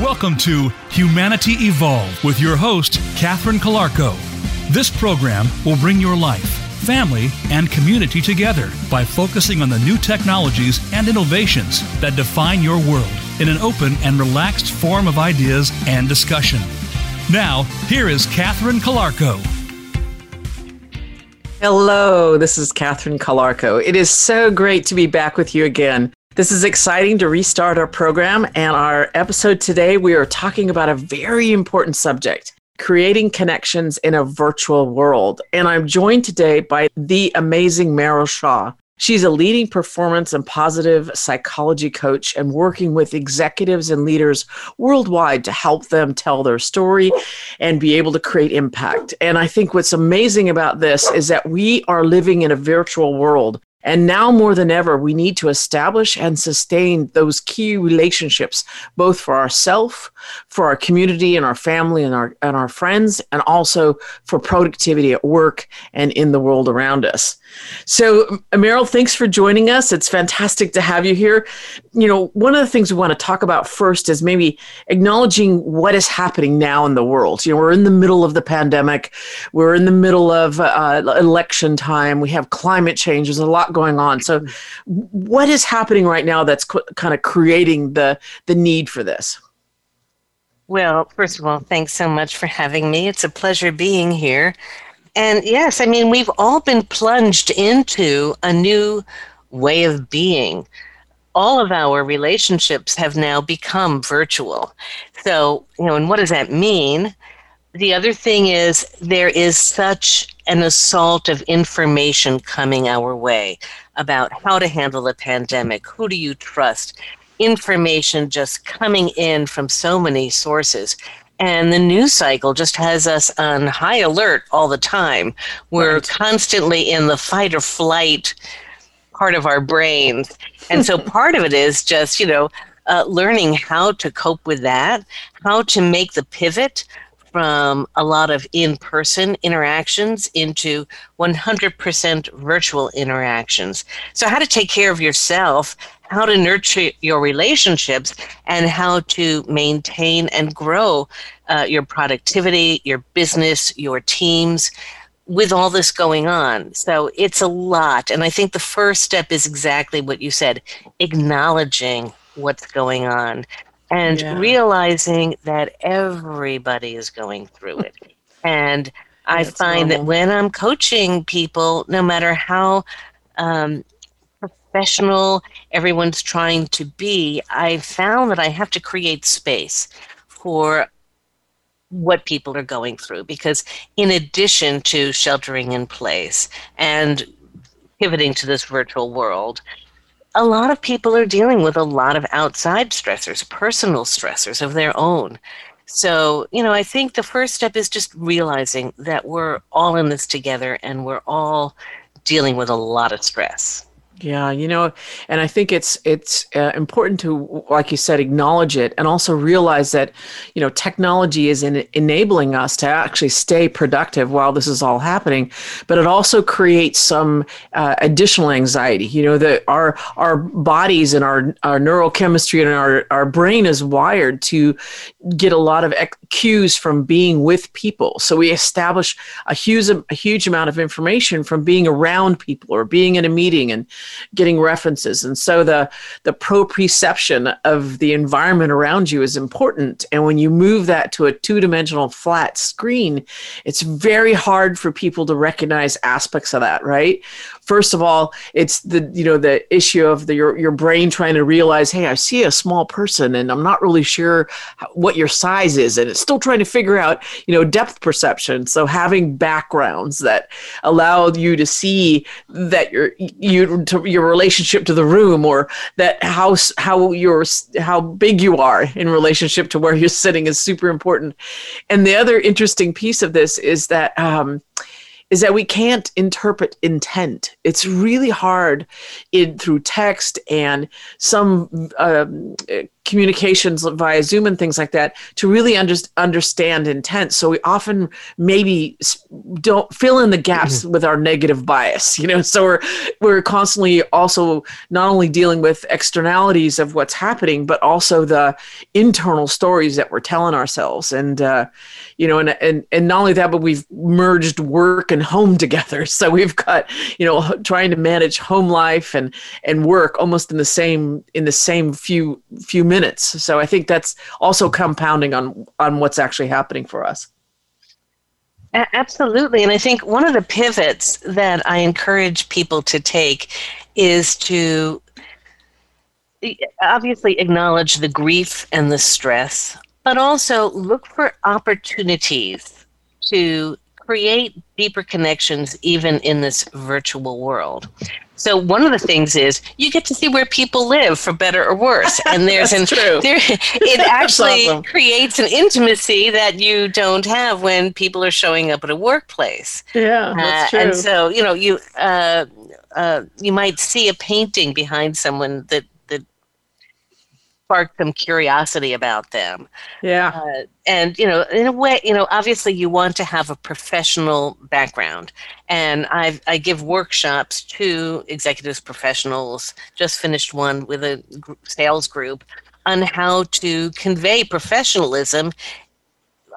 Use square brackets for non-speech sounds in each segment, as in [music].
Welcome to Humanity Evolve with your host, Catherine Calarco. This program will bring your life, family, and community together by focusing on the new technologies and innovations that define your world in an open and relaxed form of ideas and discussion. Now, here is Catherine Calarco. Hello, this is Catherine Calarco. It is so great to be back with you again. This is exciting to restart our program. And our episode today, we are talking about a very important subject creating connections in a virtual world. And I'm joined today by the amazing Meryl Shaw. She's a leading performance and positive psychology coach and working with executives and leaders worldwide to help them tell their story and be able to create impact. And I think what's amazing about this is that we are living in a virtual world and now more than ever, we need to establish and sustain those key relationships, both for ourselves, for our community and our family and our and our friends, and also for productivity at work and in the world around us. So, Meryl, thanks for joining us. It's fantastic to have you here. You know, one of the things we want to talk about first is maybe acknowledging what is happening now in the world. You know, we're in the middle of the pandemic, we're in the middle of uh, election time, we have climate change, there's a lot going on. So, what is happening right now that's kind of creating the, the need for this? Well, first of all, thanks so much for having me. It's a pleasure being here. And yes, I mean, we've all been plunged into a new way of being. All of our relationships have now become virtual. So, you know, and what does that mean? The other thing is there is such an assault of information coming our way about how to handle the pandemic. Who do you trust? Information just coming in from so many sources. And the news cycle just has us on high alert all the time. We're right. constantly in the fight or flight part of our brains. And so [laughs] part of it is just, you know, uh, learning how to cope with that, how to make the pivot from a lot of in person interactions into 100% virtual interactions. So, how to take care of yourself, how to nurture your relationships, and how to maintain and grow uh, your productivity, your business, your teams with all this going on. So, it's a lot. And I think the first step is exactly what you said acknowledging what's going on and yeah. realizing that everybody is going through it. and I That's find normal. that when I'm coaching people, no matter how um, professional everyone's trying to be, I found that I have to create space for what people are going through because in addition to sheltering in place and pivoting to this virtual world a lot of people are dealing with a lot of outside stressors, personal stressors of their own. So, you know, I think the first step is just realizing that we're all in this together and we're all dealing with a lot of stress. Yeah, you know, and I think it's it's uh, important to, like you said, acknowledge it, and also realize that, you know, technology is in enabling us to actually stay productive while this is all happening, but it also creates some uh, additional anxiety. You know, that our our bodies and our our neurochemistry and our our brain is wired to get a lot of cues from being with people, so we establish a huge a huge amount of information from being around people or being in a meeting and getting references. And so the the proprioception of the environment around you is important. And when you move that to a two-dimensional flat screen, it's very hard for people to recognize aspects of that, right? First of all it's the you know the issue of the, your, your brain trying to realize hey i see a small person and i'm not really sure what your size is and it's still trying to figure out you know depth perception. So having backgrounds that allow you to see that your you to your relationship to the room or that how how your how big you are in relationship to where you're sitting is super important. And the other interesting piece of this is that um, is that we can't interpret intent. It's really hard in through text and some um, communications via Zoom and things like that to really under, understand intent. So we often maybe don't fill in the gaps mm-hmm. with our negative bias, you know. [laughs] So we're we're constantly also not only dealing with externalities of what's happening, but also the internal stories that we're telling ourselves. And uh, you know, and and and not only that, but we've merged work and home [laughs] together. So we've got you know trying to manage home life and and work almost in the same in the same few few minutes. So I think that's also compounding on on what's actually happening for us. Absolutely. And I think one of the pivots that I encourage people to take is to obviously acknowledge the grief and the stress, but also look for opportunities to create deeper connections even in this virtual world. So one of the things is you get to see where people live for better or worse, [laughs] and there's an true. [laughs] There, it [laughs] actually awesome. creates an intimacy that you don't have when people are showing up at a workplace. Yeah, that's uh, true. And so you know you uh, uh, you might see a painting behind someone that sparked some curiosity about them. Yeah. Uh, and, you know, in a way, you know, obviously you want to have a professional background. And i I give workshops to executives, professionals, just finished one with a sales group on how to convey professionalism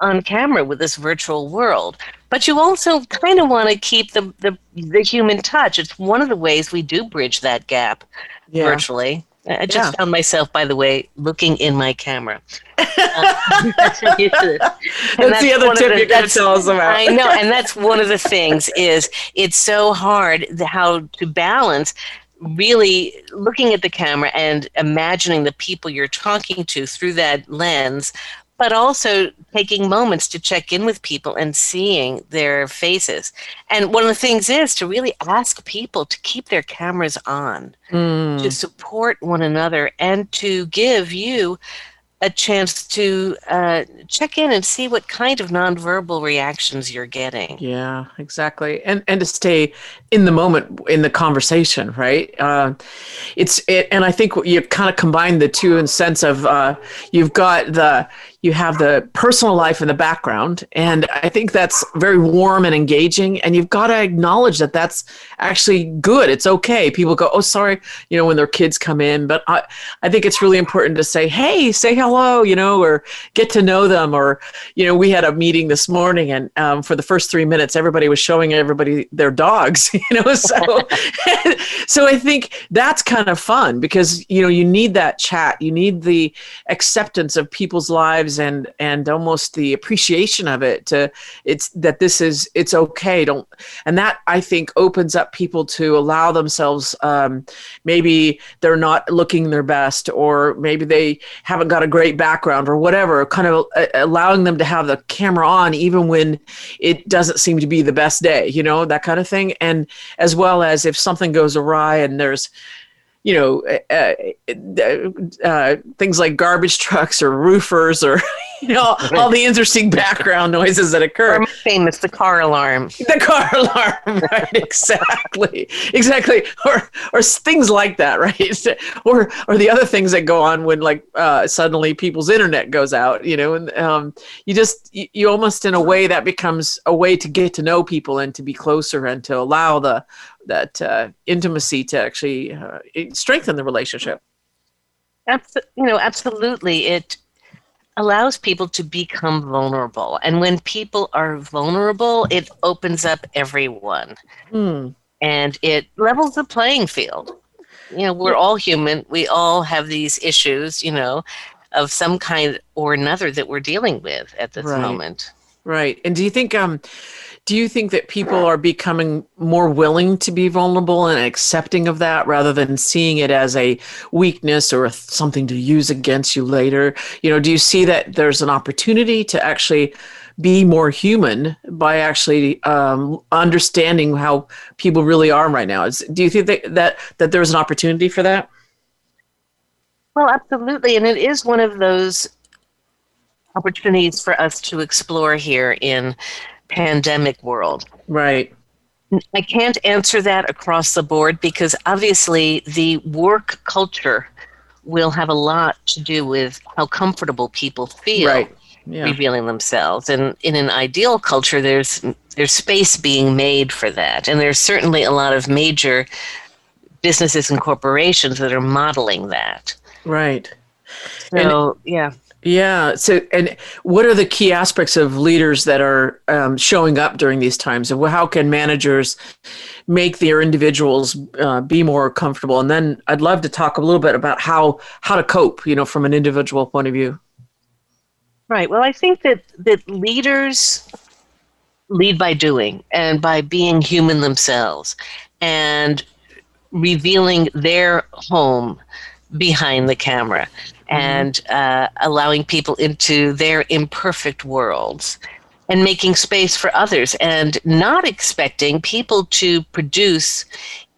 on camera with this virtual world. But you also kind of want to keep the, the, the human touch. It's one of the ways we do bridge that gap yeah. virtually. I just yeah. found myself, by the way, looking in my camera. [laughs] Uh, that's, [laughs] that's, the other tip the, you're going to tell us about. I know, and that's one of the things is it's so hard how to balance really looking at the camera and imagining the people you're talking to through that lens but also taking moments to check in with people and seeing their faces. And one of the things is to really ask people to keep their cameras on, mm. to support one another, and to give you a chance to uh, check in and see what kind of nonverbal reactions you're getting. Yeah, exactly, and and to stay in the moment in the conversation, right? Uh, it's it, and I think you kind of combine the two in sense of uh, you've got the you have the personal life in the background and i think that's very warm and engaging and you've got to acknowledge that that's actually good. It's okay. People go oh sorry you know when their kids come in but i, I think it's really important to say hey say hello you know or get to know them or you know we had a meeting this morning and um, for the first three minutes everybody was showing everybody their dogs [laughs] you know so [laughs] so i think that's kind of fun because you know you need that chat. You need the acceptance of people's lives lives and and almost the appreciation of it to it's that this is it's okay. Don't and that i think opens up people to allow themselves um, maybe they're not looking their best or maybe they haven't got a great background or whatever kind of uh, allowing them to have the camera on even when it doesn't seem to be the best day you know that kind of thing. And as well as if something goes awry and there's you know, uh, uh, things like garbage trucks or roofers or, [laughs] [laughs] you know, all the interesting background noises that occur. Or famous, the car alarm. The car alarm, [laughs] right? exactly, exactly, or or things like that, [laughs] right? Or or the other things that go on when like uh, suddenly people's internet goes out, you know, and um, you just you, you almost in a way that becomes a way to get to know people and to be closer and to allow the that uh, intimacy to actually uh, strengthen the relationship. Abs- you know, absolutely. It allows people to become vulnerable, and when people are vulnerable, it opens up everyone, hmm. and it levels the playing field. You know, we're all human. We all have these issues. You know, of some kind or another that we're dealing with at this right. moment. Right. And do you think um do you think that people are becoming more willing to be vulnerable and accepting of that rather than seeing it as a weakness or something to use against you later? You know, do you see that there's an opportunity to actually be more human by actually um, understanding how people really are right now? Is, do you think that, that that there's an opportunity for that? Well, absolutely, and it is one of those opportunities for us to explore here in pandemic world. Right. I can't answer that across the board because obviously the work culture will have a lot to do with how comfortable people feel right. yeah. revealing themselves. And in an ideal culture, there's there's space being made for that, and there's certainly a lot of major businesses and corporations that are modeling that. Right. So and, yeah. Yeah. So, and what are the key aspects of leaders that are um, showing up during these times? And how can managers make their individuals uh, be more comfortable? And then I'd love to talk a little bit about how how to cope, you know, from an individual point of view. Right. Well, I think that that leaders lead by doing and by being human themselves, and revealing their home behind the camera. And uh, allowing people into their imperfect worlds and making space for others and not expecting people to produce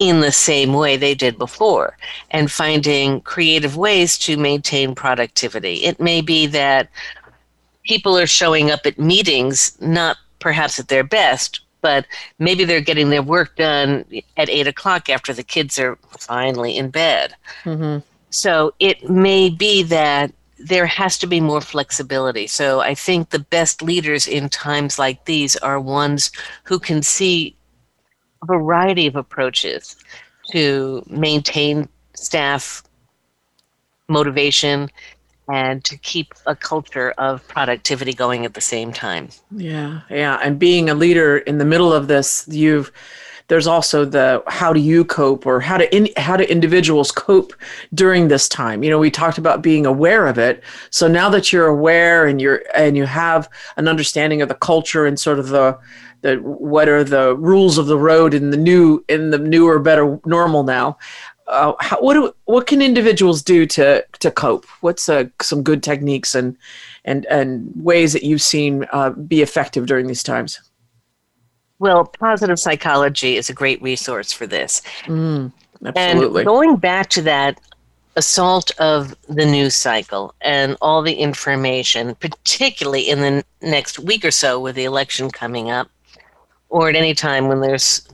in the same way they did before and finding creative ways to maintain productivity. It may be that people are showing up at meetings not perhaps at their best, but maybe they're getting their work done at eight o'clock after the kids are finally in bed. Mm-hmm. So it may be that there has to be more flexibility. So I think the best leaders in times like these are ones who can see a variety of approaches to maintain staff motivation and to keep a culture of productivity going at the same time. Yeah, yeah. And being a leader in the middle of this, you've there's also the how do you cope or how to in, how do individuals cope during this time? You know we talked about being aware of it. So now that you're aware and you're and you have an understanding of the culture and sort of the the what are the rules of the road in the new in the newer better normal now uh, how, what do, what can individuals do to to cope? What's uh, some good techniques and and and ways that you've seen uh, be effective during these times well, positive psychology is a great resource for this. Mm, absolutely. And going back to that assault of the news cycle and all the information, particularly in the next week or so with the election coming up, or at any time when there's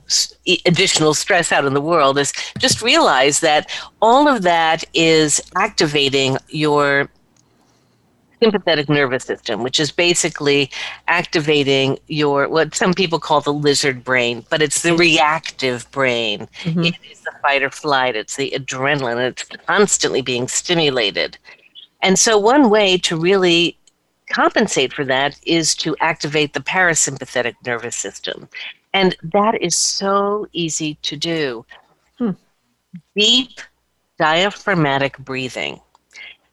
additional stress out in the world, is just realize that all of that is activating your sympathetic nervous system, which is basically activating your what some people call the lizard brain, but it's the reactive brain. Mm-hmm. It is the fight or flight, it's the adrenaline, it's constantly being stimulated. And so, one way to really compensate for that is to activate the parasympathetic nervous system. And that is so easy to do. Hmm. Deep diaphragmatic breathing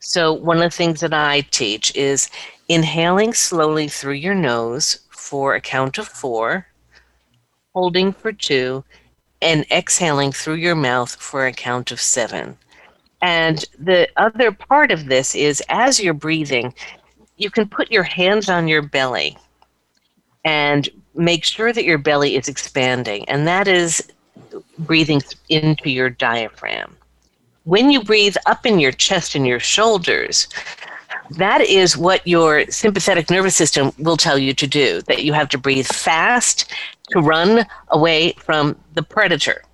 so, one of the things that I teach is inhaling slowly through your nose for a count of four, holding for two, and exhaling through your mouth for a count of seven. And the other part of this is as you're breathing, you can put your hands on your belly and make sure that your belly is expanding. And that is breathing into your diaphragm when you breathe up in your chest and your shoulders, that is what your sympathetic nervous system will tell you to do that you have to breathe fast to run away from the predator. [laughs]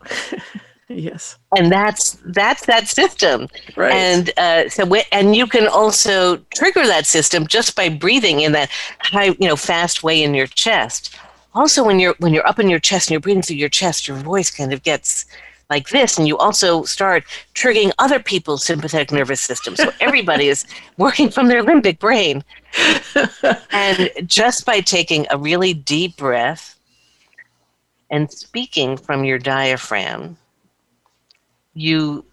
Yes. And that's that's that system. Right. And uh, so we, and you can also trigger that system just by breathing in that high you know fast way in your chest. Also when you're when you're up in your chest and you're breathing through your chest your voice kind of gets like this and you also start triggering other people's sympathetic nervous system so everybody is [laughs] working from their limbic brain. [laughs] And just by taking a really deep breath and speaking from your diaphragm you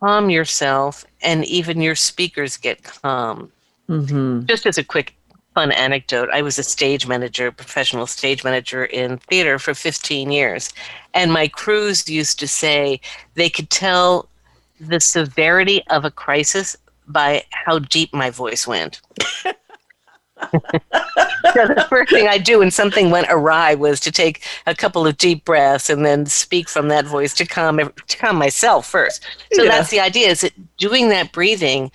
calm yourself and even your speakers get calm. Mm-hmm. just as a quick fun anecdote. I was a stage manager, professional stage manager in theater for 15 years. And my crews used to say they could tell the severity of a crisis by how deep my voice went. [laughs] so the first thing I do when something went awry was to take a couple of deep breaths and then speak from that voice to calm to calm myself first. So yeah. that's the idea: is that doing that breathing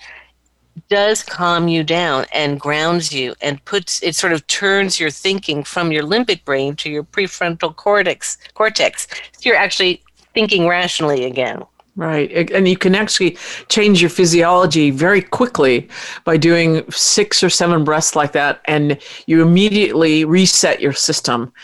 does calm you down and grounds you and puts it sort of turns your thinking from your limbic brain to your prefrontal cortex cortex so you're actually thinking rationally again Right. And you can actually change your physiology very quickly by doing six or seven breaths like that. And you immediately reset your system.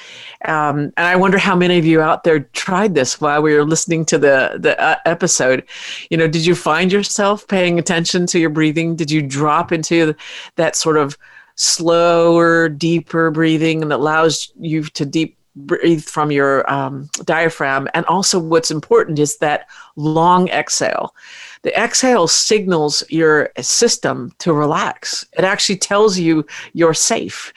Um, and I wonder how many of you out there tried this while we were listening to the, the uh, episode. You know, did you find yourself paying attention to your breathing? Did you drop into that sort of slower, deeper breathing that allows you to deep breathe from your um, diaphragm. And also, what's important is that long exhale. The exhale signals your system to relax. It actually tells you you're safe.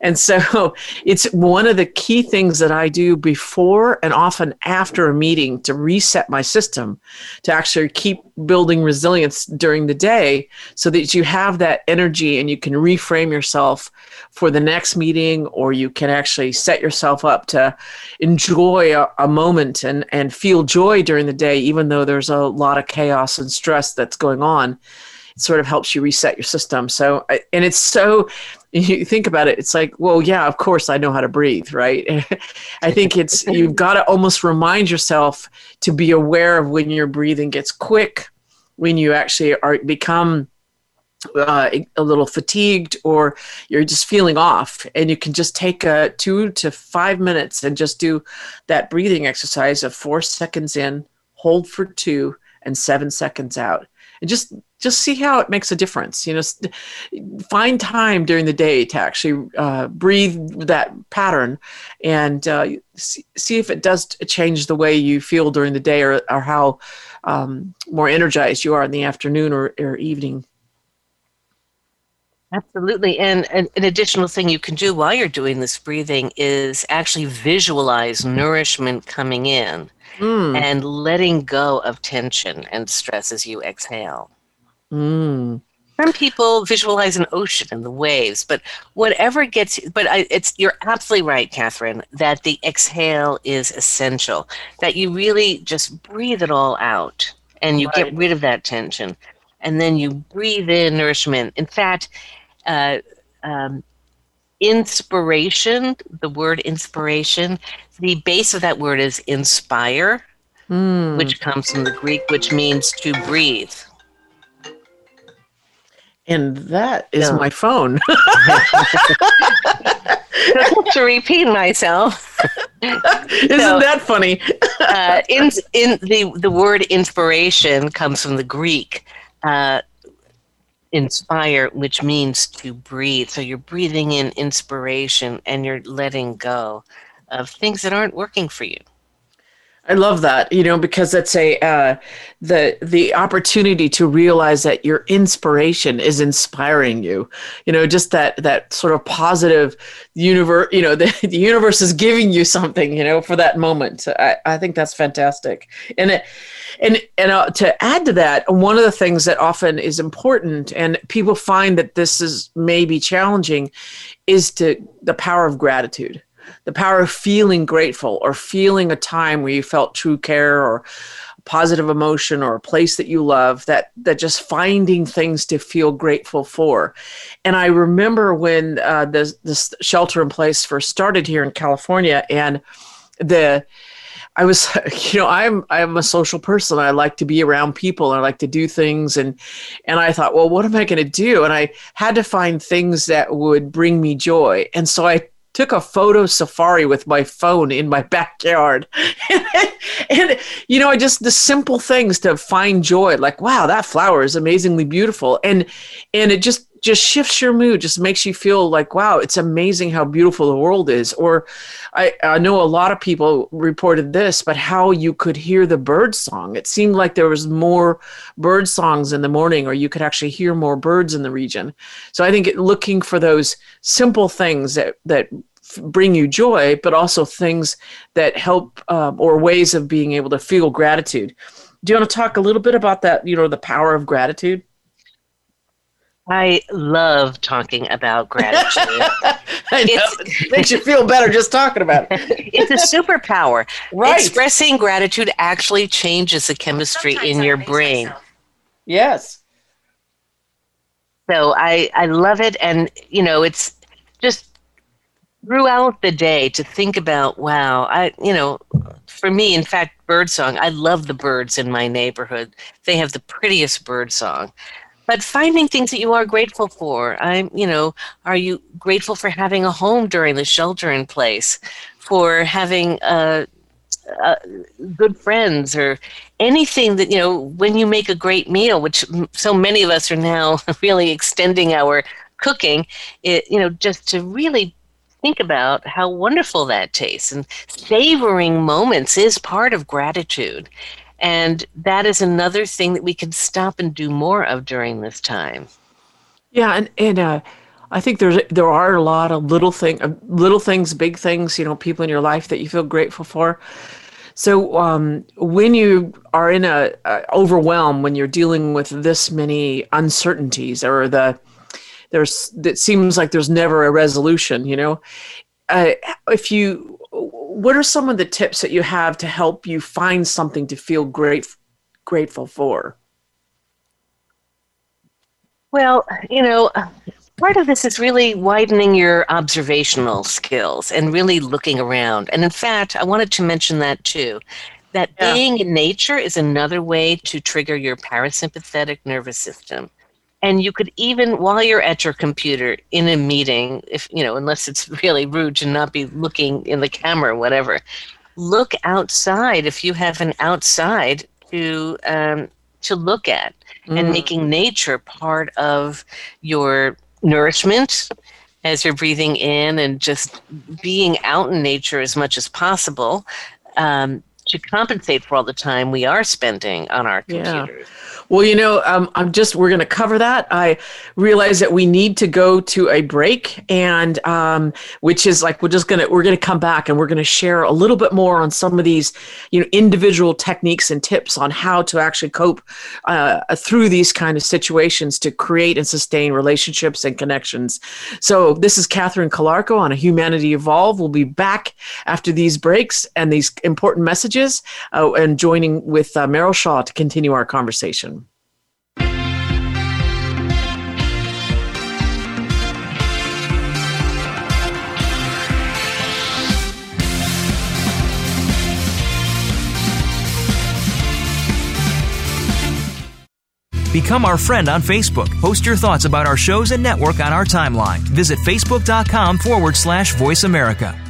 And so [laughs] it's one of the key things that I do before and often after a meeting to reset my system, to actually keep building resilience during the day so that you have that energy and you can reframe yourself for the next meeting or you can actually set yourself up to enjoy a, a moment and, and feel joy during the day, even though there's a lot of chaos and stress that's going on it sort of helps you reset your system. So, and it's so, [laughs] you think about it, it's like, well, yeah, of course I know how to breathe, right? [laughs] I think it's, you've got to almost remind yourself to be aware of when your breathing gets quick, when you actually are become uh, a little fatigued or you're just feeling off and you can just take a two to five minutes and just do that breathing exercise of four seconds in hold for two and seven seconds out. And just just see how it makes a difference you know find time during the day to actually uh, breathe that pattern and uh, see, see, if it does change the way you feel during the day or, or how um, more energized you are in the afternoon or, or evening. Absolutely. And an, an, additional thing you can do while you're doing this breathing is actually visualize nourishment coming in mm. and letting go of tension and stress as you exhale. Mm. Some people visualize an ocean and the waves, but whatever gets, you, but I, it's you're absolutely right, Catherine, that the exhale is essential. That you really just breathe it all out and you right. get rid of that tension, and then you breathe in nourishment. In fact, uh, um, inspiration. The word inspiration the base of that word is inspire, mm. which comes from the Greek, which means to breathe. And that is yeah. my phone. [laughs] to repeat myself. [laughs] Isn't so, that funny? uh, in, in the, the word inspiration comes from the Greek. Uh, inspire, which means to breathe. So you're breathing in inspiration and you're letting go of things that aren't working for you. I love that, you know, because it's a uh, the the opportunity to realize that your inspiration is inspiring you. You know, just that that sort of positive universe. You know, the, [laughs] the universe is giving you something. You know, for that moment. I, I think that's fantastic. And it, and and uh, to add to that, one of the things that often is important, and people find that this is maybe challenging, is to the power of gratitude the power of feeling grateful or feeling a time where you felt true care or positive emotion or a place that you love that that just finding things to feel grateful for and i remember when uh, the this shelter in place first started here in california and the I was, [laughs] you know, I'm I'm a social person. I like to be around people. I like to do things, and and I thought, well, what am I going to do? And I had to find things that would bring me joy. And so I took a photo safari with my phone in my [laughs] backyard. And, you know i just the simple things to find joy like wow that flower is amazingly beautiful. And and it just just shifts your mood just makes you feel like wow it's amazing how beautiful the world is. Or I, I know a lot of people reported this but how you could hear the bird song. It seemed like there was more bird songs in the morning or you could actually hear more birds in the region. So i think looking for those simple things that that bring you joy but also things that help um, or ways of being able to feel gratitude. Do you want to talk a little bit about that you know the power of gratitude I love talking about gratitude. [laughs] it makes you feel better just talking about it. [laughs] it's a superpower. Right. Expressing gratitude actually changes the chemistry Sometimes in your brain. Myself. Yes. So I I love it and you know it's just throughout the day to think about wow i you know for me in fact birdsong i love the birds in my neighborhood they have the prettiest bird song but finding things that you are grateful for. I'm you know are you grateful for having a home during the shelter in place? For having uh, uh, good friends or anything that you know when you make a great meal which so many of us are now [laughs] really extending our cooking it you know just to really think about how wonderful that tastes and savoring moments is part of gratitude and that is another thing that we can stop and do more of during this time yeah and and uh I think there's there are a lot of little thing, uh, little things, big things. You know, people in your life that you feel grateful for. So um, when you are in a, a overwhelm, when you're dealing with this many uncertainties, or the there's it seems like there's never a resolution. You know, uh, if you, what are some of the tips that you have to help you find something to feel great grateful for? Well, you know, part of this is really widening your observational skills and really looking around. And in fact, I wanted to mention that too. That yeah. being in nature is another way to trigger your parasympathetic nervous system. And you could even, while you're at your computer in a meeting, if you know, unless it's [laughs] really rude to not be looking in the camera or whatever, look outside if you have an outside to um, to look at, mm. and making nature part of your nourishment as you're breathing in and just being out in nature as much as possible um, to compensate for all the time we are spending on our computers. Yeah. Well, you know, um, I'm just, we're going to cover that. I realize that we need to go to a break, and um, which is like, we're just going to, we're going to come back and we're going to share a little bit more on some of these, you know, individual techniques and tips on how to actually cope uh, through these kind of situations to create and sustain relationships and connections. So, this is Catherine Calarco on a Humanity Evolve. We'll be back after these breaks and these important messages uh, and joining with uh, Meryl Shaw to continue our conversation. Become our friend on Facebook. Post your thoughts about our shows and network on our timeline. Visit facebook.com forward slash voice America.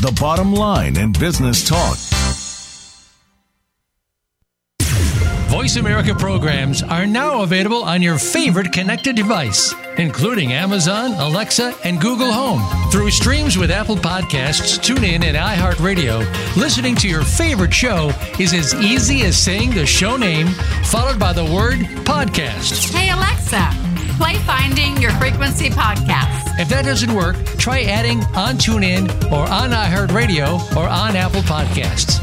The bottom line in business talk. Voice America programs are now available on your favorite connected device, including Amazon, Alexa, and Google Home. Through streams with Apple Podcasts, TuneIn, and iHeartRadio, listening to your favorite show is as easy as saying the show name followed by the word podcast. Hey, Alexa, play Finding Your Frequency podcast. If that doesn't work, try adding on TuneIn or on iHeartRadio or on Apple Podcasts.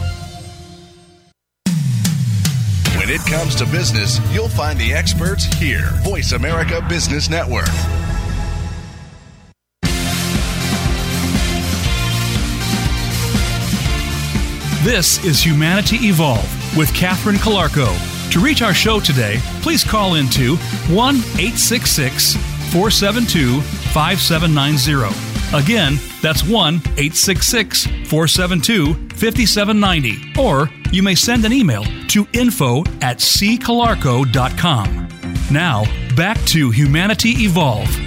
When it comes to business, you'll find the experts here. Voice America Business Network. This is Humanity Evolve with Catherine Calarco. To reach our show today, please call into 1 866 472 5790. Again, that's 1 866 472 5790. Or you may send an email to info at ccalarco.com. Now, back to Humanity Evolve.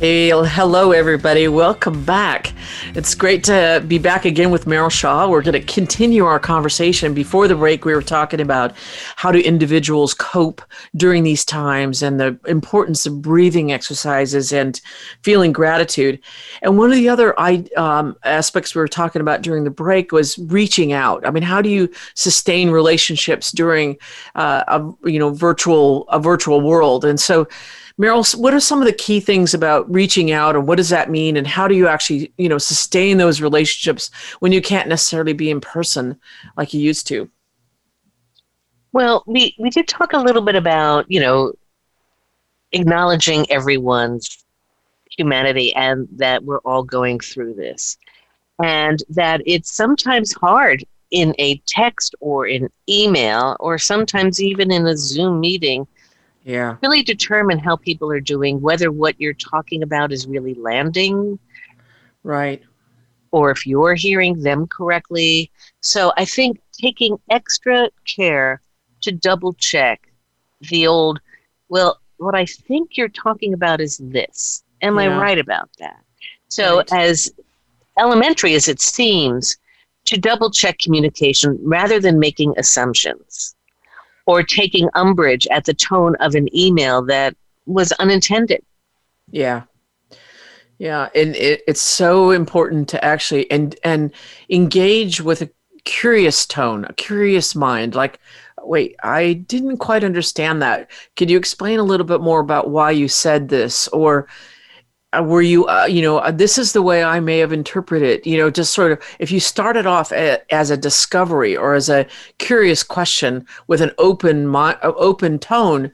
Hey, hello, everybody. Welcome back. It's great to be back again with Meryl Shaw. We're going to continue our conversation. Before the break, we were talking about how do individuals cope during these times and the importance of breathing exercises and feeling gratitude. And one of the other um, aspects we were talking about during the break was reaching out. I mean, how do you sustain relationships during uh, a you know virtual a virtual world? And so Meryl, what are some of the key things about reaching out and what does that mean and how do you actually, you know, sustain those relationships when you can't necessarily be in person like you used to? Well, we, we did talk a little bit about, you know, acknowledging everyone's humanity and that we're all going through this. And that it's sometimes hard in a text or an email or sometimes even in a Zoom meeting yeah. Really determine how people are doing, whether what you're talking about is really landing. Right. Or if you're hearing them correctly. So I think taking extra care to double check the old, well, what I think you're talking about is this. Am yeah. I right about that? So, right. as elementary as it seems, to double check communication rather than making assumptions or taking umbrage at the tone of an email that was unintended. Yeah. Yeah, and it, it's so important to actually and and engage with a curious tone, a curious mind. Like, wait, I didn't quite understand that. Could you explain a little bit more about why you said this? Or were you uh, you know uh, this is the way i may have interpreted you know just sort of if you started off a, as a discovery or as a curious question with an open mi- uh, open tone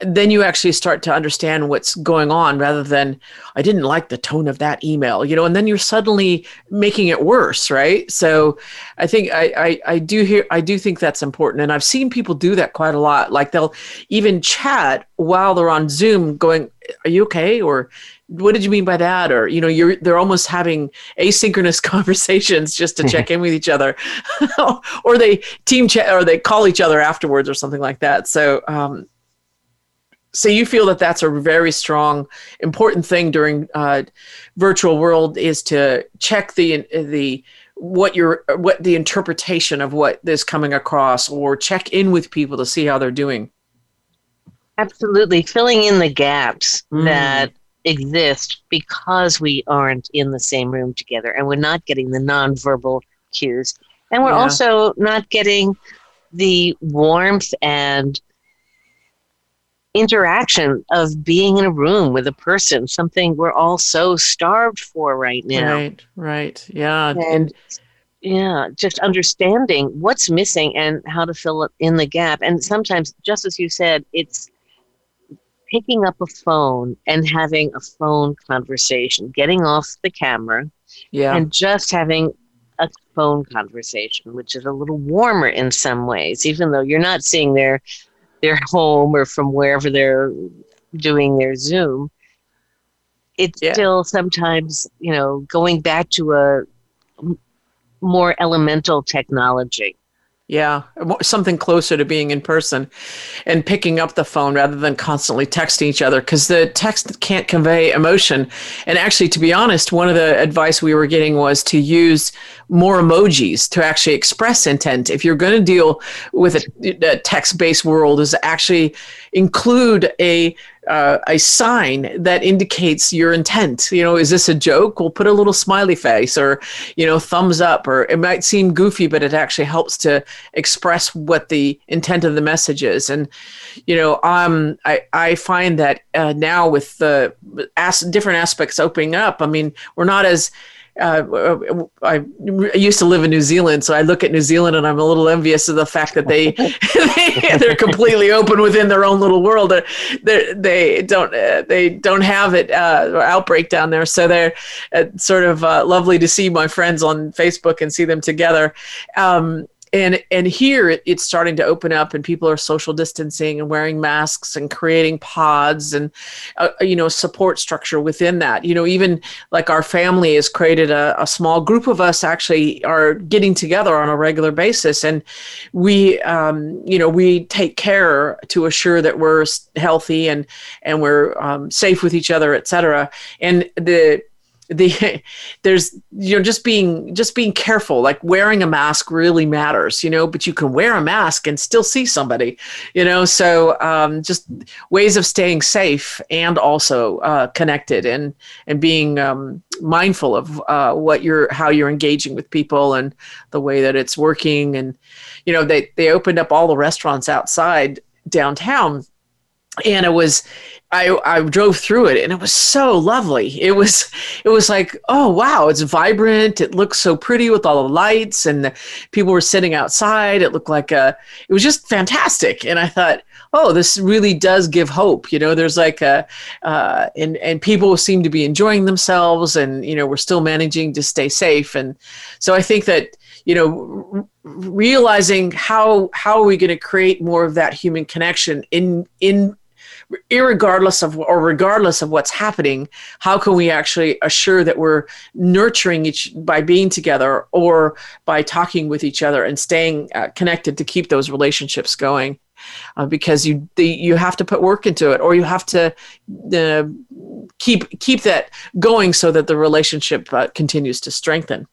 then you actually start to understand what's going on rather than i didn't like the tone of that email you know and then you're suddenly making it worse right? So i think i i, I do hear i do think that's important and i've seen people do that quite a lot. Like they'll even chat while they're on zoom going are you okay? or what did you mean by that? Or you know you're they're almost having asynchronous [laughs] conversations just to [laughs] check in with each other. [laughs] Or they team chat or they call each other afterwards or something like that. So um so you feel that that's a very strong important thing during uh, virtual world is to check the the what your what the interpretation of what is coming across or check in with people to see how they're doing. Absolutely. Filling in the gaps mm. that exist because we aren't in the same room together and we're not getting the nonverbal cues. And we're yeah. also not getting the warmth and interaction of being in a room with a person, something we're all so starved for right now. Right, right. Yeah. And, and yeah, just understanding what's missing and how to fill in the gap. And sometimes, just as you said, it's picking up a phone and having a phone conversation, getting off the camera, yeah. and just having a phone conversation, which is a little warmer in some ways, even though you're not seeing their their home or from wherever they're doing their Zoom. It's yeah. still sometimes, you know, going back to a more elemental technology yeah, something closer to being in person and picking up the phone rather than constantly texting each other because the text can't convey emotion. And actually, to be honest, one of the advice we were getting was to use more emojis to actually express intent. If you're going to deal with a, a text based world, is actually include a uh, a sign that indicates your intent. You know, is this a joke? We'll put a little smiley face or, you know, thumbs up, or it might seem goofy, but it actually helps to express what the intent of the message is. And, you know, um, I, I find that uh, now with the as- different aspects opening up, I mean, we're not as uh, I used to live in New Zealand, so I look at New Zealand and I'm a little envious of the fact that they, [laughs] [laughs] they are completely open within their own little world. They they don't uh, they don't have it uh, outbreak down there, so they're uh, sort of uh, lovely to see my friends on Facebook and see them together. Um, and and here it, it's starting to open up and people are social distancing and wearing masks and creating pods and uh, you know support structure within that. You know even like our family has created a, a, small group of us actually are getting together on a regular basis. And we um, you know we take care to assure that we're healthy and and we're um, safe with each other et cetera. And the the there's you know just being just being careful like wearing a mask really matters you know but you can wear a mask and still see somebody you know so um, just ways of staying safe and also uh, connected and and being um, mindful of uh, what you're how you're engaging with people and the way that it's working. And you know they they opened up all the restaurants outside downtown and it was I, I drove through it and it was so lovely. It was it was like, oh wow, it's vibrant. It looks so pretty with all the lights and the people were sitting outside. It looked like a it was just fantastic. And I thought, oh, this really does give hope. You know, there's like a uh, and and people seem to be enjoying themselves and you know, we're still managing to stay safe. And so I think that you know realizing how how are we going to create more of that human connection in in irregardless of or regardless of what's happening how can we actually assure that we're nurturing each by being together or by talking with each other and staying uh, connected to keep those relationships going? Uh, because you the, you have to put work into it or you have to uh, keep keep that going so that the relationship uh, continues to strengthen.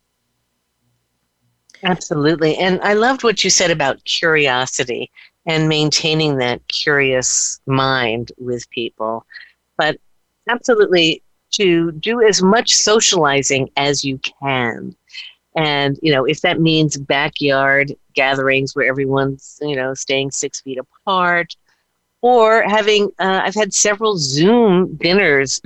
Absolutely. And i loved what you said about curiosity and maintaining that curious mind with people. But absolutely to do as much socializing as you can. And, you know, if that means backyard gatherings where everyone's, you know, staying six feet apart, or having, uh, I've had several Zoom dinners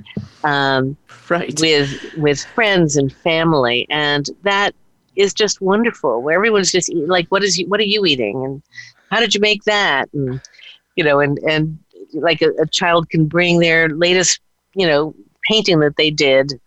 um, right. with with friends and family, and that is just wonderful. Where everyone's just eat, like, what is you, what are you eating, and how did you make that and you know and and like a, a child can bring their latest you know painting that they did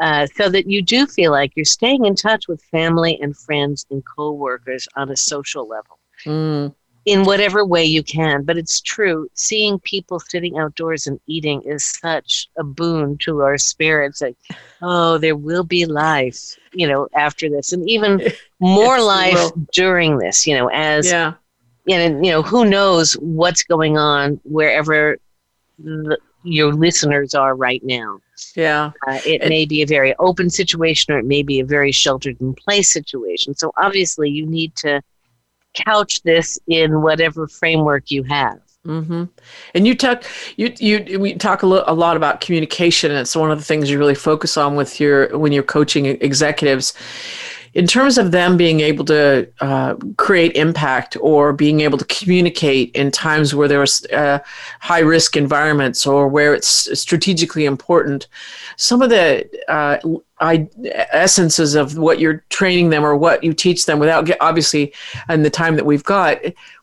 uh, so that you do feel like you're staying in touch with family and friends and coworkers on a social level mm. in whatever way you can. But it's true, seeing people sitting outdoors and eating is such a boon to our spirits. Like, oh, there will be life, you know, after this, and even [laughs] more life during this, you know, as yeah and you know who knows what's going on wherever the, your listeners are right now. Yeah, uh, it, it may be a very open situation, or it may be a very sheltered in place situation. So obviously, you need to couch this in whatever framework you have. Mm-hmm. And you talk, you you we talk a, lo- a lot about communication, and it's one of the things you really focus on with your when you're coaching executives in terms of them being able to uh, create impact or being able to communicate in times where there's uh, high risk environments or where it's strategically important, some of the uh, I, essences of what you're training them or what you teach them without get, obviously in the time that we've got,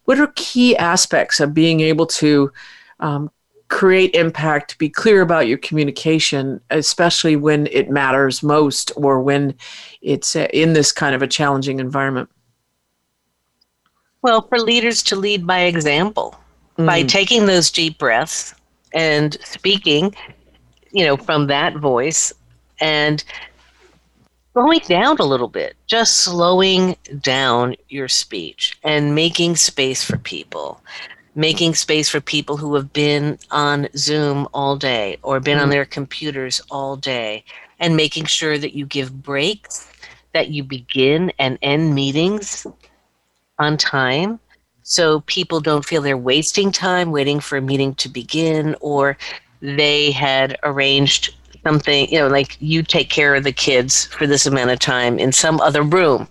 what are key aspects of being able to um, create impact, be clear about your communication, especially when it matters most or when it's in this kind of a challenging environment? Well, for leaders to lead by example, mm. by taking those deep breaths and speaking, you know, from that voice and slowing down a little bit, just slowing down your speech and making space for people making space for people who have been on Zoom all day or been mm. on their computers all day, and making sure that you give breaks, that you begin and end meetings on time. So people don't feel they're wasting time waiting for a meeting to begin, or they had arranged something, you know, like you take care of the kids for this amount of time in some other room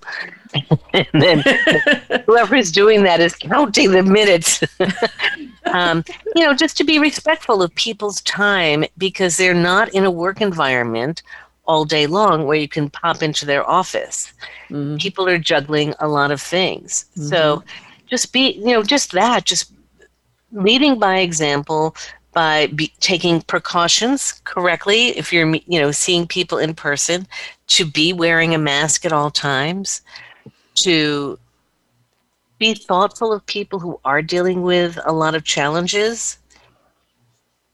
[laughs] and then [laughs] whoever's doing that is counting the minutes. [laughs] um, you know, just to be respectful of people's time because they're not in a work environment all day long where you can pop into their office. Mm-hmm. People are juggling a lot of things. Mm-hmm. So just be, you know, just that, just leading by example, by be, taking precautions correctly if you're you know seeing people in person to be wearing a mask at all times to be thoughtful of people who are dealing with a lot of challenges,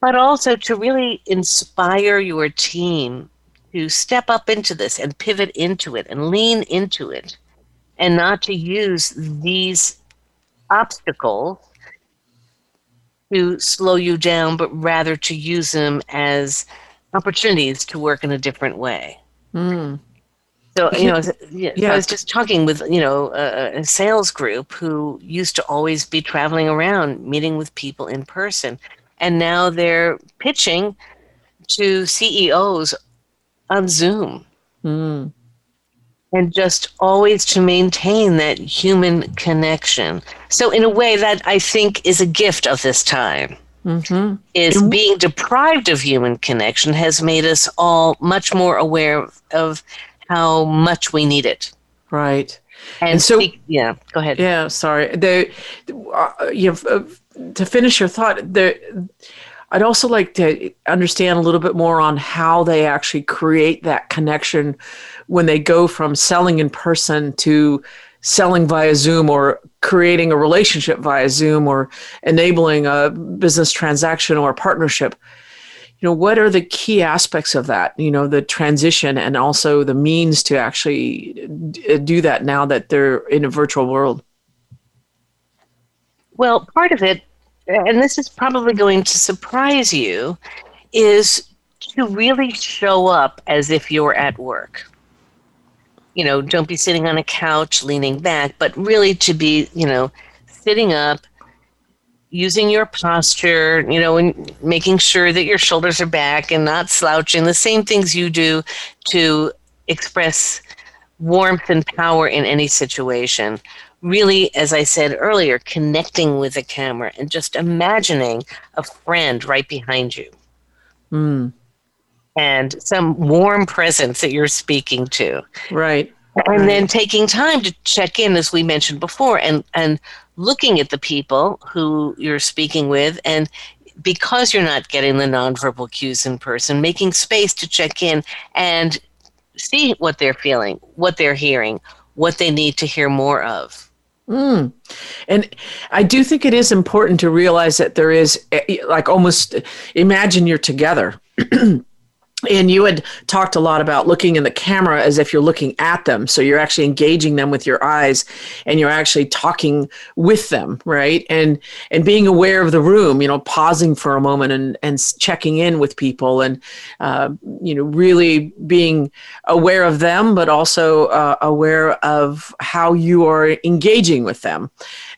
but also to really inspire your team to step up into this and pivot into it and lean into it and not to use these obstacles to slow you down, but rather to use them as opportunities to work in a different way. Mm. So you know, [laughs] yeah. I was just talking with you know a, a, sales group who used to always be traveling around, meeting with people in person, and now they're pitching to CEOs on Zoom, mm. and just always to maintain that human connection. So in a way, that I think is a gift of this time. mm-hmm. is being deprived of human connection has made us all much more aware of how much we need it. Right. And, and so, speak, yeah, go ahead. Yeah, sorry. The, uh, you have, uh, to finish your thought, the, I'd also like to understand a little bit more on how they actually create that connection when they go from selling in person to selling via Zoom or creating a relationship via Zoom or enabling a business transaction or a partnership. You know, what are the key aspects of that? You know, the transition and also the means to actually uh, do that now that they're in a virtual world? Well, part of it, and this is probably going to surprise you, is to really show up as if you're at work you know, don't be sitting on a couch leaning back, but really to be, you know, sitting up, using your posture, you know, and making sure that your shoulders are back and not slouching, the same things you do to express warmth and power in any situation. Really, as I said earlier, connecting with the camera and just imagining a friend right behind you. Mm and some warm presence that you're speaking to. Right. And right. then taking time to check in, as we mentioned before, and, and looking at the people who you're speaking with. And because you're not getting the nonverbal cues in person, making space to check in and see what they're feeling, what they're hearing, what they need to hear more of. Mm. And I do think it is important to realize that there is, eh, like, almost imagine you're together. [clears throat] and you had talked a lot about looking in the camera as if you're looking at them. So you're actually engaging them with your eyes and you're actually talking with them right? And and being aware of the room you know pausing for a moment and and checking in with people and uh, you know really being aware of them but also uh, aware of how you are engaging with them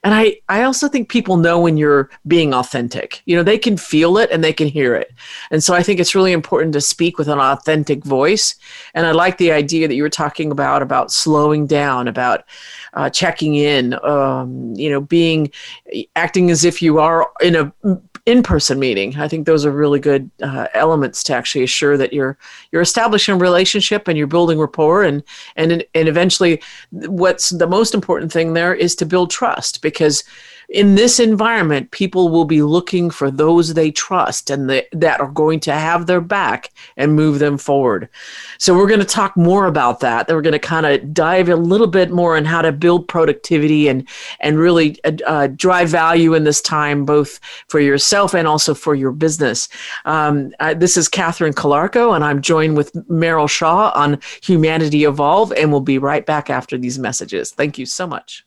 and I, I also think people know when you're being authentic. You know, they can feel it and they can hear it. And so I think it's really important to speak with an authentic voice. And I like the idea that you were talking about, about slowing down, about uh, checking in, um, you know, being, acting as if you are in a in-person meeting. I think those are really good uh, elements to actually assure that you're you're establishing a relationship and you're building rapport and and and eventually what's the most important thing there is to build trust because in this environment, people will be looking for those they trust and the, that are going to have their back and move them forward. So, we're going to talk more about that. Then we're going to kind of dive a little bit more on how to build productivity and, and really uh, uh, drive value in this time, both for yourself and also for your business. Um, I, this is Catherine Calarco, and I'm joined with Meryl Shaw on Humanity Evolve, and we'll be right back after these messages. Thank you so much.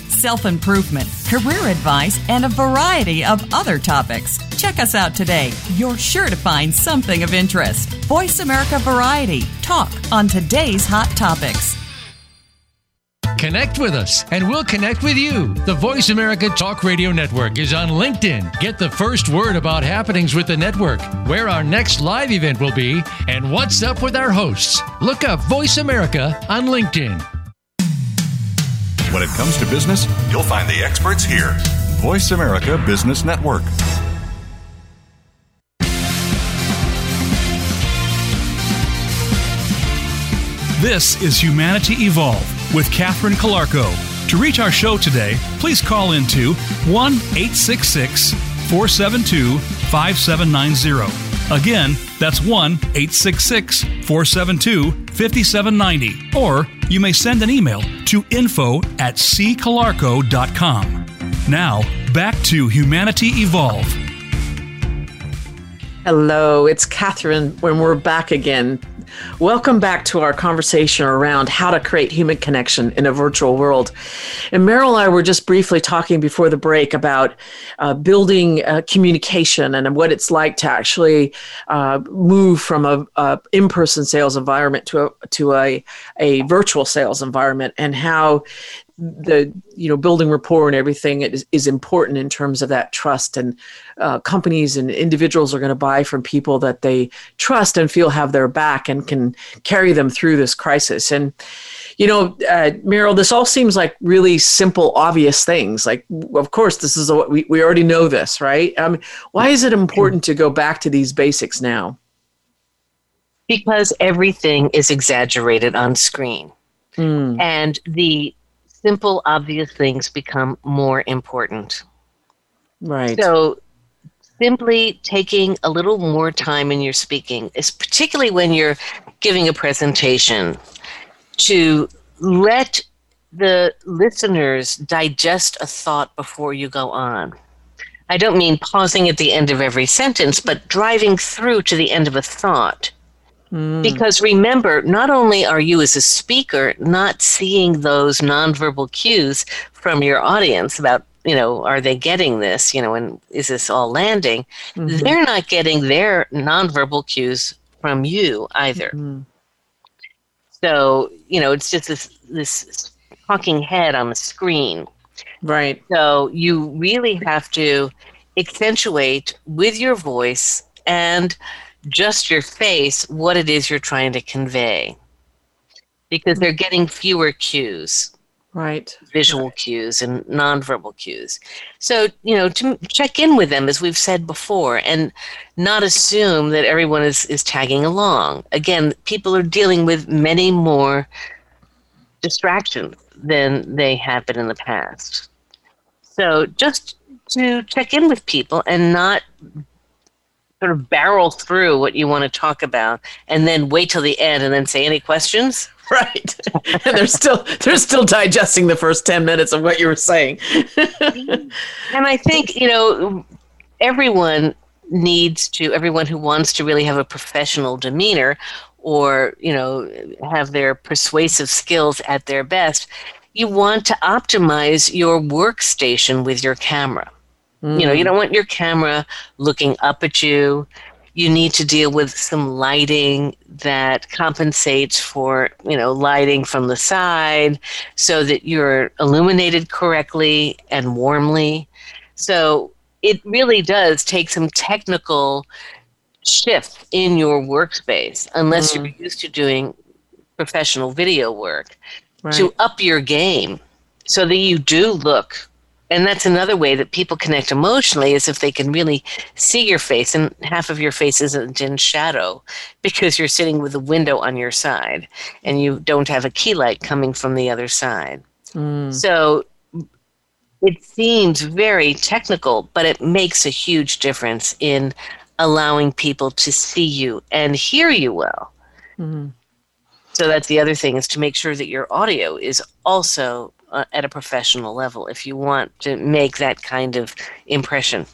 self improvement, career advice, and a variety of other topics. Check us out today. You're sure to find something of interest. Voice America Variety. Talk on today's hot topics. Connect with us and we'll connect with you. The Voice America Talk Radio Network is on LinkedIn. Get the first word about happenings with the network, where our next live event will be, and what's up with our hosts. Look up Voice America on LinkedIn. When it comes to business, you'll find the experts here. Voice America Business Network. This is Humanity Evolve with Catherine Calarco. To reach our show today, please call into 1 866 472 5790. Again, that's 1 866 472 5790. Or you may send an email to info at ccalarco.com. Now, back to Humanity Evolve. Hello, it's Catherine when we're back again. Welcome back to our conversation around how to create human connection in a virtual world. And Meryl and I were just briefly talking before the break about uh, building uh, communication and what it's like to actually uh, move from a, a, in-person sales environment to a to a, a virtual sales environment, and how the you know building rapport and everything is, is important in terms of that trust. And uh, companies and individuals are going to buy from people that they trust and feel have their back and can carry them through this crisis. And you know uh, meryl this all seems like really simple obvious things. Like of course this is what we, we already know this right? Um, why is it important to go back to these basics now? Because everything is exaggerated on screen. Mm. and the simple, obvious things become more important. Right. So simply taking a little more time in your speaking, is particularly when you're giving a presentation, to let the listeners digest a thought before you go on. I don't mean pausing at the end of every sentence, but driving through to the end of a thought Mm. Because remember, not only are you as a speaker not seeing those nonverbal cues from your audience about, you know, are they getting this, you know, and is this all landing? Mm-hmm. They're not getting their nonverbal cues from you either. Mm-hmm. So, you know, it's just this this talking head on the screen. Right. So you really have to accentuate with your voice and just your face what it is you're trying to convey. Because they're getting fewer cues. Right. Visual right. cues and nonverbal cues. So you know to check in with them as we've said before and not assume that everyone is is tagging along. Again people are dealing with many more distractions than they have been in the past. So just to check in with people and not sort of barrel through what you want to talk about and then wait till the end and then say any questions? [laughs] Right. [laughs] And they're still they're still digesting the first 10 minutes of what you were saying. [laughs] And i think you know everyone needs to everyone who wants to really have a professional demeanor or you know have their persuasive skills at their best you want to optimize your workstation with your camera Mm. You know, you mm. don't want your camera looking up at you. You need to deal with some lighting that compensates for, you know, lighting from the side so that you're illuminated correctly and warmly. So it really does take some technical shift in your workspace unless mm. you're used to doing professional video work right. to up your game so that you do look and that's another way that people connect emotionally is if they can really see your face and half of your face isn't in shadow because you're sitting with a window on your side and you don't have a key light coming from the other side mm. so it seems very technical but it makes a huge difference in allowing people to see you and hear you well mm. so that's the other thing is to make sure that your audio is also uh, at a professional level if you want to make that kind of impression.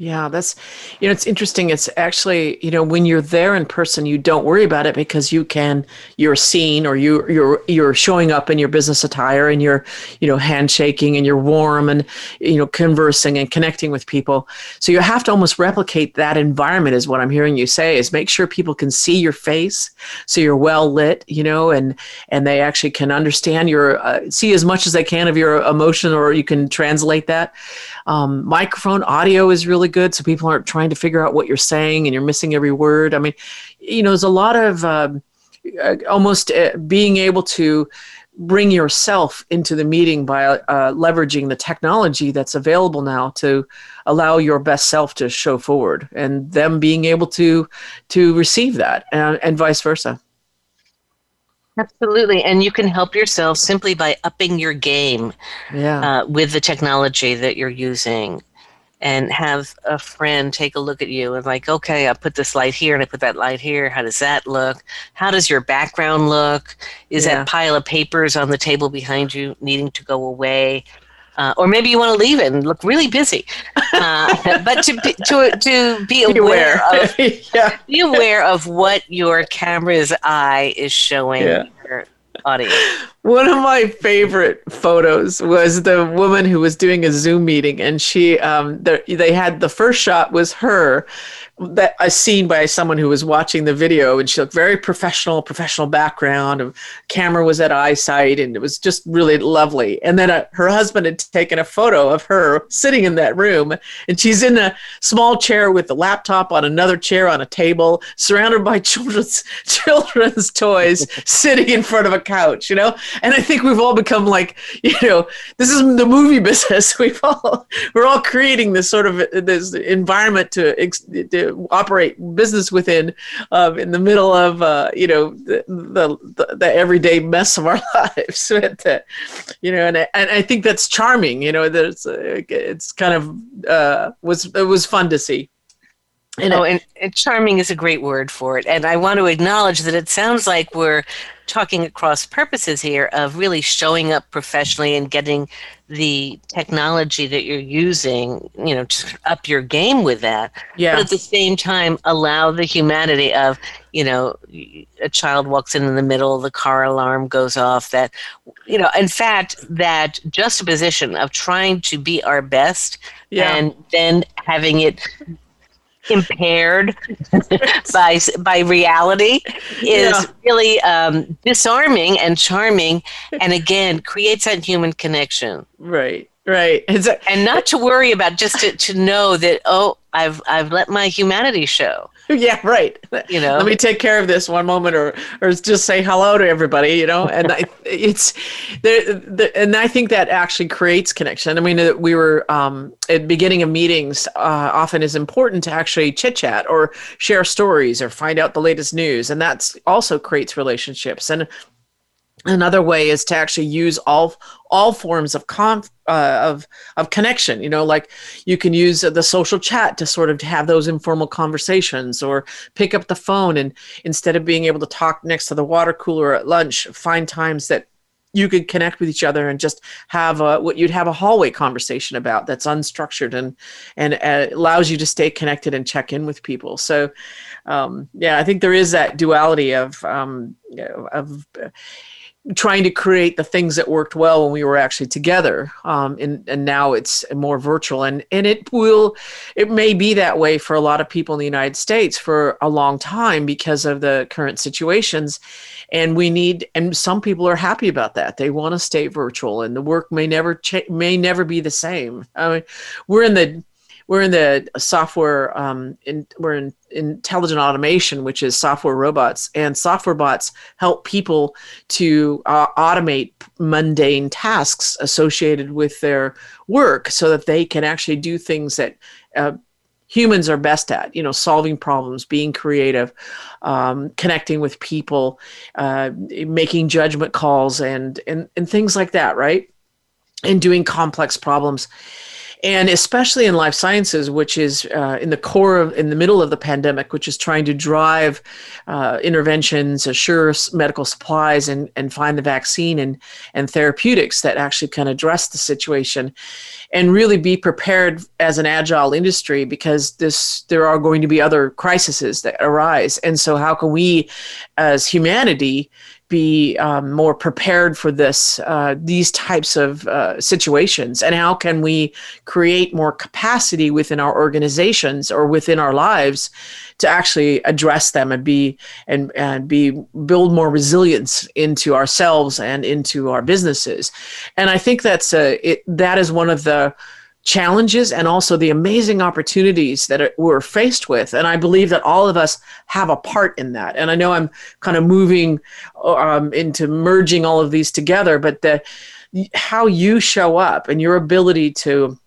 Yeah, that's, you know, it's interesting. It's actually, you know, when you're there in person, you don't worry about it because you can, you're seen or you, you're, you're showing up in your business attire and you're, you know, handshaking and you're warm and, you know, conversing and connecting with people. So you have to almost replicate that environment is what I'm hearing you say is make sure people can see your face. So you're well lit, you know, and, and they actually can understand your, uh, see as much as they can of your emotion or you can translate that. Um, microphone audio is really good, so people aren't trying to figure out what you're saying and you're missing every word. I mean, you know, there's a lot of um, uh, almost uh, being able to bring yourself into the meeting by uh, leveraging the technology that's available now to allow your best self to show forward and them being able to to receive that and, and vice versa Absolutely, and you can help yourself simply by upping your game Yeah. uh, with the technology that you're using, and have a friend take a look at you and like, okay, I put this light here and I put that light here. How does that look? How does your background look? Is Yeah. that pile of papers on the table behind you needing to go away? Uh, or maybe you want to leave it and look really busy. Uh, [laughs] but to be, to to be Be aware of [laughs] yeah. be aware of what your camera's eye is showing Yeah. your audience. One of my favorite photos was the woman who was doing a Zoom meeting, and she, um, the, they had the first shot was her, that a scene by someone who was watching the video, and she looked very professional, professional background, and camera was at eyesight, and it was just really lovely. And then uh, her husband had taken a photo of her sitting in that room, and she's in a small chair with a laptop on another chair on a table, surrounded by [laughs] children's children's toys, sitting in front of a couch. You know, and I think we've all become like, [laughs] you know, this is the movie [laughs] business. We've all we're all creating this sort of this environment to, to operate business within, um, in the middle of uh, you know the, the the everyday mess of our [laughs] lives. But, uh, you know, and I, and I think that's charming. You know, that's uh, it's kind of uh, was it was fun to see. And, oh, and, and charming is a great word for it. And I want to acknowledge that it sounds like we're talking across purposes here of really showing up professionally and getting the technology that you're using, you know, to up your game with that. Yeah. But at the same time, allow the humanity of, you know, a child walks in in the middle, the car alarm goes off. That, you know, in fact, that juxtaposition of trying to be our best Yeah. and then having it impaired [laughs] by by reality is Yeah. really um, disarming and charming, and again creates that human connection. Right, right. It's a, And not to worry about just to, to know that oh I've I've let my humanity show. [laughs] yeah, right. You know? let me take care of this one moment, or or just say hello to everybody. You know, and I, [laughs] it's there, the, and I think that actually creates connection. I mean, uh, we were um, at the beginning of meetings. Uh, often is important to actually chit chat or share stories or find out the latest news, and that's also creates relationships. And another way is to actually use all all forms of conf, uh, of of connection you know like you can use the social chat to sort of have those informal conversations or pick up the phone and instead of being able to talk next to the water cooler at lunch find times that you could connect with each other and just have a, what you'd have a hallway conversation about that's unstructured and and uh, allows you to stay connected and check in with people. So um, yeah i think there is that duality of um, of uh, trying to create the things that worked well when we were actually together um, and, and now it's more virtual. And, and it will it may be that way for a lot of people in the united states for a long time because of the current situations. And we need and some people are happy about that. They want to stay virtual and the work may never cha- may never be the same. I mean, we're in the we're in the software um, in, we're in intelligent automation which is software robots and software bots help people to uh, automate mundane tasks associated with their work so that they can actually do things that uh, humans are best at you know solving problems being creative um, connecting with people uh, making judgment calls and, and and things like that right? And doing complex problems and especially in life sciences, which is uh, in the core of, in the middle of the pandemic, which is trying to drive uh, interventions, assure medical supplies, and and find the vaccine and and therapeutics that actually can address the situation, and really be prepared as an agile industry because this there are going to be other crises that arise, and so how can we, as humanity, be um, more prepared for this uh, these types of uh, situations? And how can we create more capacity within our organizations or within our lives to actually address them and be and and be build more resilience into ourselves and into our businesses? And i think that's a it, that is one of the challenges and also the amazing opportunities that we're faced with. And I believe that all of us have a part in that. And I know I'm kind of moving um, into merging all of these together, but the how you show up and your ability to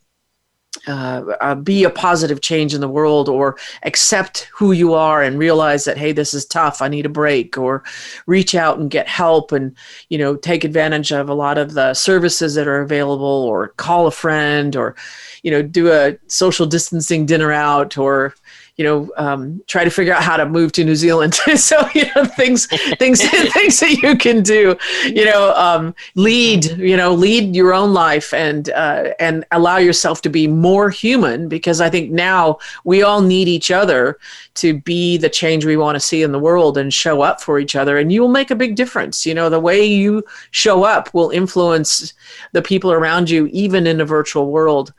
uh, uh, be a positive change in the world or accept who you are and realize that hey this is tough i need a break or reach out and get help and you know take advantage of a lot of the services that are available or call a friend or you know do a social distancing dinner out or you know, um, try to figure out how to move to New Zealand. [laughs] so, you know, things, things, [laughs] things that you can do, you know, um, lead, you know, lead your own life and, uh, and allow yourself to be more human because I think now we all need each other to be the change we want to see in the world and show up for each other. And you will make a big difference. You know, the way you show up will influence the people around you, even in a virtual world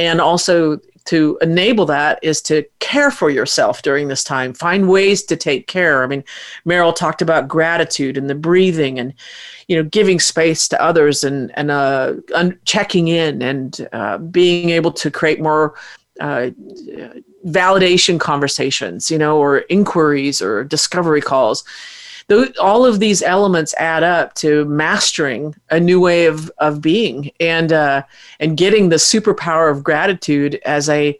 and also to enable that is to care for yourself during this time. Find ways to take care. I mean meryl talked about gratitude and the breathing and you know giving space to others and and uh, un- checking in and uh, being able to create more uh, validation conversations you know or inquiries or discovery calls all of these elements add up to mastering a new way of, of being and uh, and getting the superpower of gratitude as a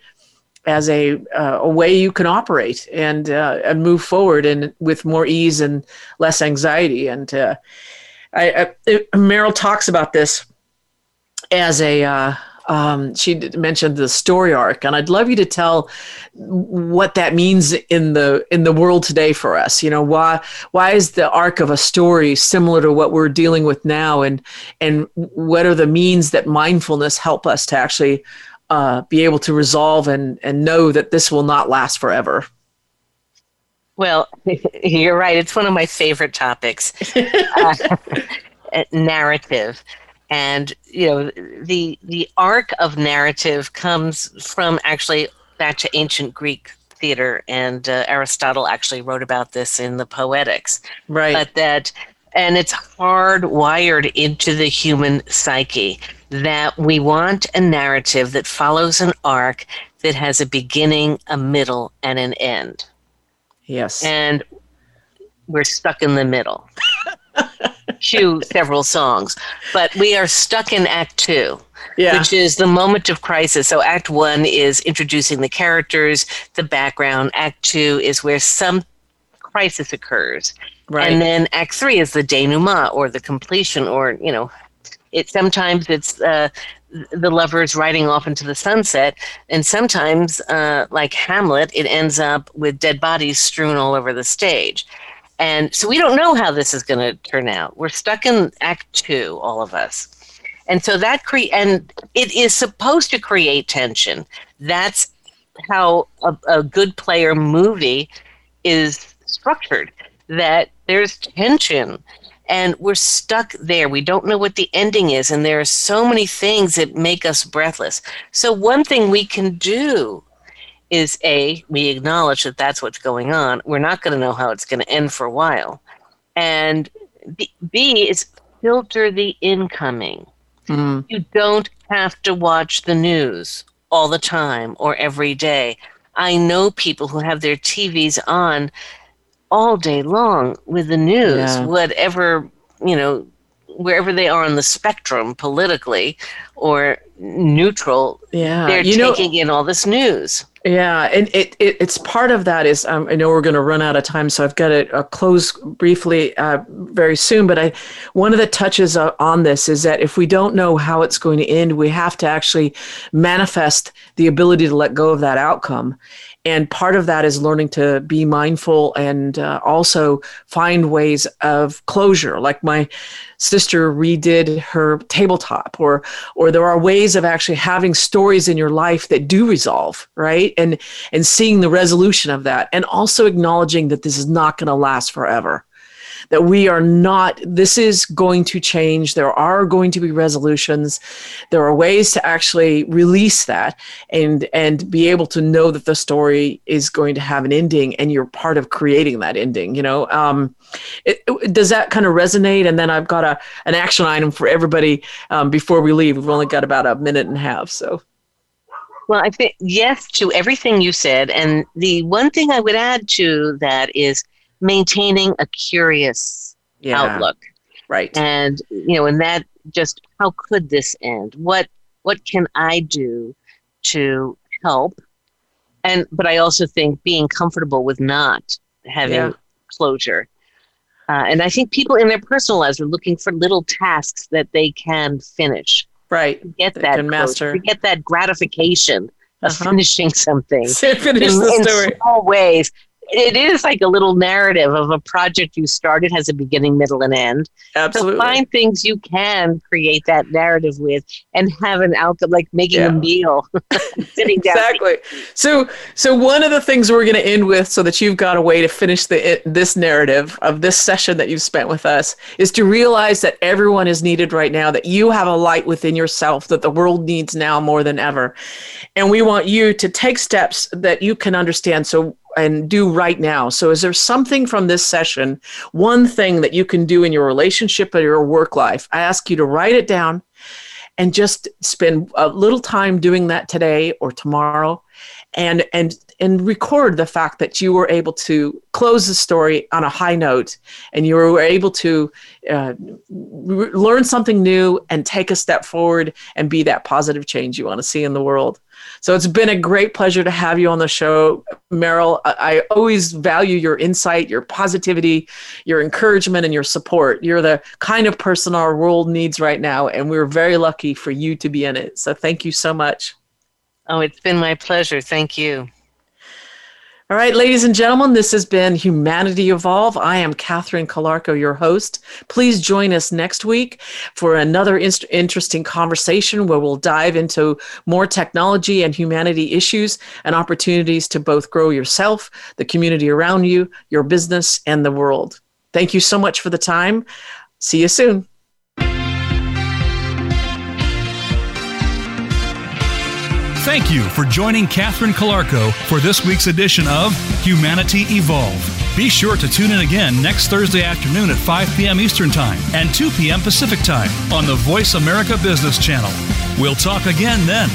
as a uh, a way you can operate and uh, and move forward and with more ease and less anxiety. And uh, I, I, Meryl talks about this as a uh, um, she mentioned the story arc, and I'd love you to tell what that means in the in the world today for us. You know, why why is the arc of a story similar to what we're dealing with now, and and what are the means that mindfulness help us to actually uh, be able to resolve and and know that this will not last forever. Well, [laughs] you're right. It's one of my favorite topics. [laughs] uh, [laughs] narrative and you know the the arc of narrative comes from actually back to ancient greek theater and uh, aristotle actually wrote about this in the poetics. Right. But that and it's hardwired into the human psyche that we want a narrative that follows an arc that has a beginning a middle and an end. Yes. And we're stuck in the middle [laughs] cue several songs, but we are stuck in Act Two. Yeah. Which is the moment of crisis. So, Act One is introducing the characters, the background. Act Two is where some crisis occurs. Right. And then Act Three is the denouement or the completion, or, you know, it sometimes it's uh, the lovers riding off into the sunset, and sometimes, uh, like Hamlet, it ends up with dead bodies strewn all over the stage. And so we don't know how this is going to turn out. We're stuck in act 2 all of us. And so that create and it is supposed to create tension. That's how a, a good player movie is structured that there's tension and we're stuck there. We don't know what the ending is, and there are so many things that make us breathless. So, one thing we can do is A, we acknowledge that that's what's going on. We're not going to know how it's going to end for a while. And B, B is filter the incoming. Mm. You don't have to watch the news all the time or every day. I know people who have their TVs on all day long with the news, yeah. whatever, you know, wherever they are on the spectrum politically or neutral, yeah. they're you taking know, in all this news. Yeah, and it, it it's part of that is um, I know we're going to run out of time, so I've got to uh, close briefly uh, very soon. But I one of the touches on this is that if we don't know how it's going to end, we have to actually manifest the ability to let go of that outcome. And part of that is learning to be mindful and uh, also find ways of closure. Like my sister redid her tabletop, or or there are ways of actually having stories in your life that do resolve, right? And and seeing the resolution of that, and also acknowledging that this is not going to last forever that we are not, this is going to change. There are going to be resolutions. There are ways to actually release that and, and be able to know that the story is going to have an ending and you're part of creating that ending, you know? Um, it, it, does that kind of resonate? And then I've got a, an action item for everybody um, before we leave. We've only got about a minute and a half, so. Well, I think yes to everything you said. And the one thing I would add to that is maintaining a curious yeah. outlook. Right. And you know, and that just how could this end? What what can I do to help. And but I also think being comfortable with not having Yeah. closure. Uh, and I think people in their personal lives are looking for little tasks that they can finish. Right. Get They that can closure, master. to get that gratification of Uh-huh. finishing something [laughs] Finish in, in small ways. It is like a little narrative of a project you started has a beginning, middle, and end. Absolutely. So find things you can create that narrative with and have an outcome like making Yeah. a meal, [laughs] sitting down. exactly. So, so one of the things we're going to end with, so that you've got a way to finish the it, this narrative of this session that you've spent with us, is to realize that everyone is needed right now. That you have a light within yourself that the world needs now more than ever, and we want you to take steps that you can understand. So. And do right now. So, is there something from this session, one thing that you can do in your relationship or your work life? I ask you to write it down and just spend a little time doing that today or tomorrow and and and record the fact that you were able to close the story on a high note and you were able to uh, re- learn something new and take a step forward and be that positive change you want to see in the world so it's been a great pleasure to have you on the show, Meryl. I always value your insight, your positivity, your encouragement, and your support. You're the kind of person our world needs right now, and we're very lucky for you to be in it. So thank you so much. Oh, it's been my pleasure. Thank you. All right, ladies and gentlemen, this has been Humanity Evolve. I am Catherine Calarco, your host. Please join us next week for another interesting conversation where we'll dive into more technology and humanity issues and opportunities to both grow yourself, the community around you, your business, and the world. Thank you so much for the time. See you soon. Thank you for joining Catherine Calarco for this week's edition of Humanity Evolve. Be sure to tune in again next Thursday afternoon at 5 p.m. Eastern Time and 2 p.m. Pacific Time on the Voice America Business Channel. We'll talk again then.